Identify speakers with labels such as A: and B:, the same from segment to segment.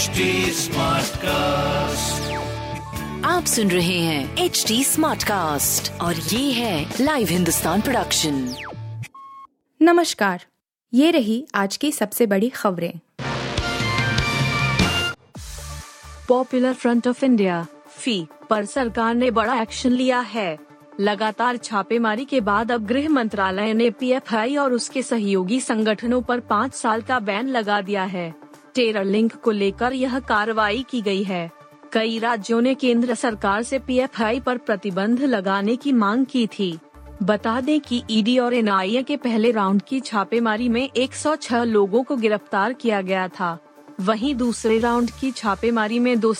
A: HD cast
B: आप सुन रहे हैं एच डी स्मार्ट कास्ट और ये है लाइव हिंदुस्तान प्रोडक्शन
C: नमस्कार ये रही आज की सबसे बड़ी खबरें।
D: पॉपुलर फ्रंट ऑफ़ इंडिया फ़ी पर सरकार ने बड़ा एक्शन लिया है। लगातार छापेमारी के बाद अब गृह मंत्रालय ने पीएफआई और उसके सहयोगी संगठनों पर पाँच साल का बैन लगा दिया है। टेरर लिंक को लेकर यह कार्रवाई की गई है। कई राज्यों ने केंद्र सरकार से पीएफआई पर प्रतिबंध लगाने की मांग की थी। बता दें कि ईडी और एनआईए के पहले राउंड की छापेमारी में 106 लोगों को गिरफ़्तार किया गया था। वहीं दूसरे राउंड की छापेमारी में दो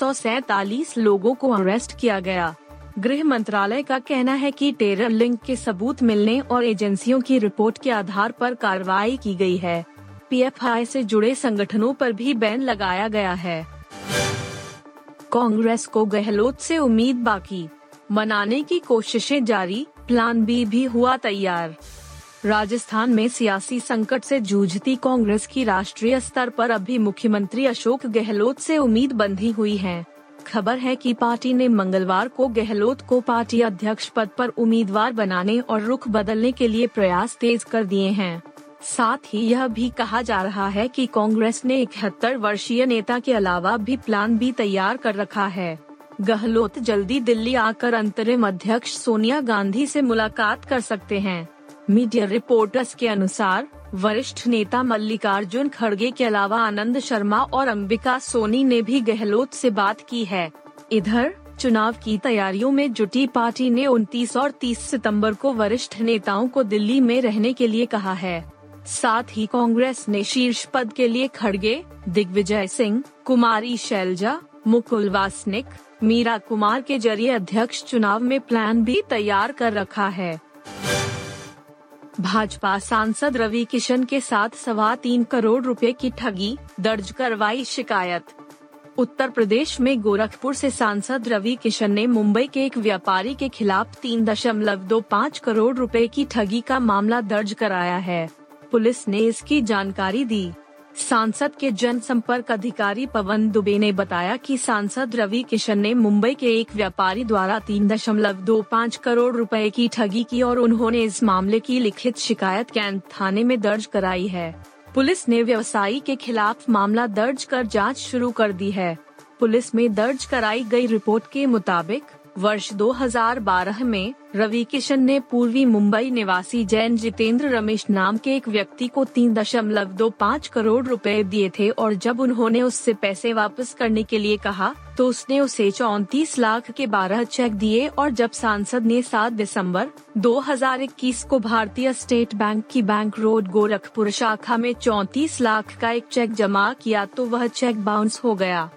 D: लोगों को अरेस्ट किया गया। गृह मंत्रालय का कहना है कि टेरर लिंक के सबूत मिलने और एजेंसियों की रिपोर्ट के आधार पर कार्रवाई की गई है। पीएफआई से जुड़े संगठनों पर भी बैन लगाया गया है। कांग्रेस को गहलोत से उम्मीद बाकी। मनाने की कोशिशें जारी, प्लान बी भी हुआ तैयार। राजस्थान में सियासी संकट से जूझती कांग्रेस की राष्ट्रीय स्तर पर अभी मुख्यमंत्री अशोक गहलोत से उम्मीद बंधी हुई है। खबर है कि पार्टी ने मंगलवार को गहलोत को पार्टी अध्यक्ष पद पर उम्मीदवार बनाने और रुख बदलने के लिए प्रयास तेज कर दिए हैं। साथ ही यह भी कहा जा रहा है कि कांग्रेस ने इकहत्तर वर्षीय नेता के अलावा भी प्लान भी तैयार कर रखा है। गहलोत जल्दी दिल्ली आकर अंतरिम अध्यक्ष सोनिया गांधी से मुलाकात कर सकते हैं। मीडिया रिपोर्टर्स के अनुसार, वरिष्ठ नेता मल्लिकार्जुन खड़गे के अलावा आनंद शर्मा और अंबिका सोनी ने भी गहलोत से बात की है। इधर, चुनाव की तैयारियों में जुटी पार्टी ने 29 और 30 सितंबर को वरिष्ठ नेताओं को दिल्ली में रहने के लिए कहा है। साथ ही कांग्रेस ने शीर्ष पद के लिए खड़गे, दिग्विजय सिंह, कुमारी शैलजा, मुकुल वासनिक, मीरा कुमार के ज़रिए अध्यक्ष चुनाव में प्लान भी तैयार कर रखा है। भाजपा सांसद रवि किशन के साथ सवा तीन करोड़ रुपए की ठगी, दर्ज करवाई शिकायत। उत्तर प्रदेश में गोरखपुर से सांसद रवि किशन ने मुंबई के एक व्यापारी के खिलाफ तीन दशमलव दो पाँच करोड़ रुपए की ठगी का मामला दर्ज कराया है। पुलिस ने इसकी जानकारी दी। सांसद के जनसंपर्क अधिकारी पवन दुबे ने बताया कि सांसद रवि किशन ने मुंबई के एक व्यापारी द्वारा तीन दशमलव दो पाँच करोड़ रुपए की ठगी की और उन्होंने इस मामले की लिखित शिकायत कैंट थाने में दर्ज कराई है। पुलिस ने व्यवसायी के खिलाफ मामला दर्ज कर जाँच शुरू कर दी है। पुलिस में दर्ज कराई गई रिपोर्ट के मुताबिक वर्ष 2012 में रवि किशन ने पूर्वी मुंबई निवासी जैन जितेंद्र रमेश नाम के एक व्यक्ति को तीन दशमलव दो पाँच करोड़ रुपए दिए थे और जब उन्होंने उससे पैसे वापस करने के लिए कहा तो उसने उसे चौतीस लाख के बारह चेक दिए और जब सांसद ने 7 दिसंबर 2021 को भारतीय स्टेट बैंक की बैंक रोड गोरखपुर शाखा में चौतीस लाख का एक चेक जमा किया तो वह चेक बाउंस हो गया।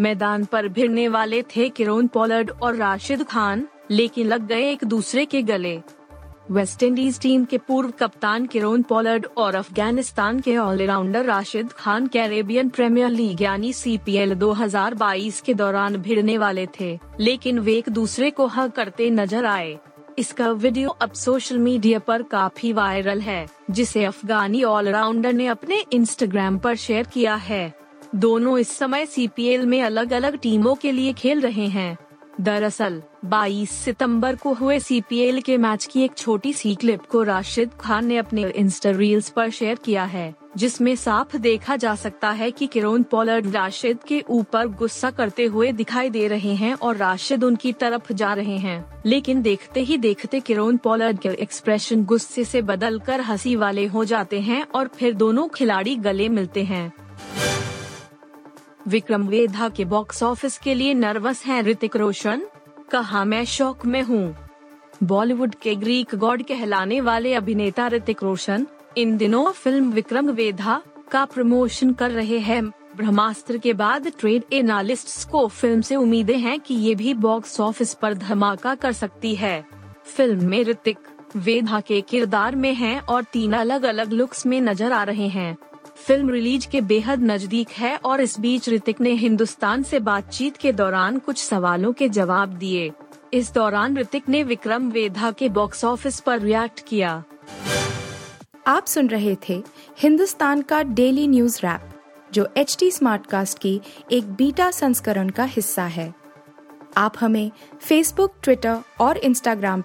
D: मैदान पर भिड़ने वाले थे किरोन पोलर्ड और राशिद खान, लेकिन लग गए एक दूसरे के गले। वेस्ट इंडीज टीम के पूर्व कप्तान किरोन पोलर्ड और अफ़गानिस्तान के all-rounder Rashid Khan Caribbean Premier League यानी सी 2022 के दौरान भिड़ने वाले थे, लेकिन वे एक दूसरे को हक करते नज़र आए। इसका वीडियो अब सोशल मीडिया पर काफ़ी वायरल है, जिसे अफगानी ऑलराउंडर ने अपने इंस्टाग्राम पर शेयर किया है। दोनों इस समय सीपीएल में अलग अलग टीमों के लिए खेल रहे हैं। दरअसल 22 सितंबर को हुए सीपीएल के मैच की एक छोटी सी क्लिप को राशिद खान ने अपने इंस्टा रील्स पर शेयर किया है, जिसमें साफ़ देखा जा सकता है कि किरोन पोलर्ड राशिद के ऊपर गुस्सा करते हुए दिखाई दे रहे हैं और राशिद उनकी तरफ़ जा रहे हैं। लेकिन देखते ही देखते किरोन पोलर्ड के एक्सप्रेशन गुस्से से बदलकर हँसी वाले हो जाते हैं और फिर दोनों खिलाड़ी गले मिलते हैं। विक्रम वेधा के बॉक्स ऑफ़िस के लिए नर्वस हैं ऋतिक रोशन। कहा, मैं शौक में हूँ। बॉलीवुड के ग्रीक गॉड कहलाने वाले अभिनेता ऋतिक रोशन, इन दिनों फ़िल्म विक्रम वेधा का प्रमोशन कर रहे हैं। ब्रह्मास्त्र के बाद ट्रेड एनालिस्ट्स को फ़िल्म से उम्मीदें हैं कि ये भी बॉक्स ऑफ़िस पर धमाका कर सकती है। फ़िल्म में ऋतिक वेधा के किरदार में हैं और तीन अलग अलग लुक्स में नज़र आ रहे हैं। फ़िल्म रिलीज़ के बेहद नज़दीक है और इस बीच ऋतिक ने हिंदुस्तान से बातचीत के दौरान कुछ सवालों के जवाब दिए। इस दौरान ऋतिक ने विक्रम वेधा के बॉक्स ऑफ़िस पर रिएक्ट किया।
C: आप सुन रहे थे हिंदुस्तान का डेली न्यूज़ रैप, जो एच टी स्मार्टकास्ट की एक बीटा संस्करण का हिस्सा है। आप हमें फेसबुक ट्विटर और इंस्टाग्राम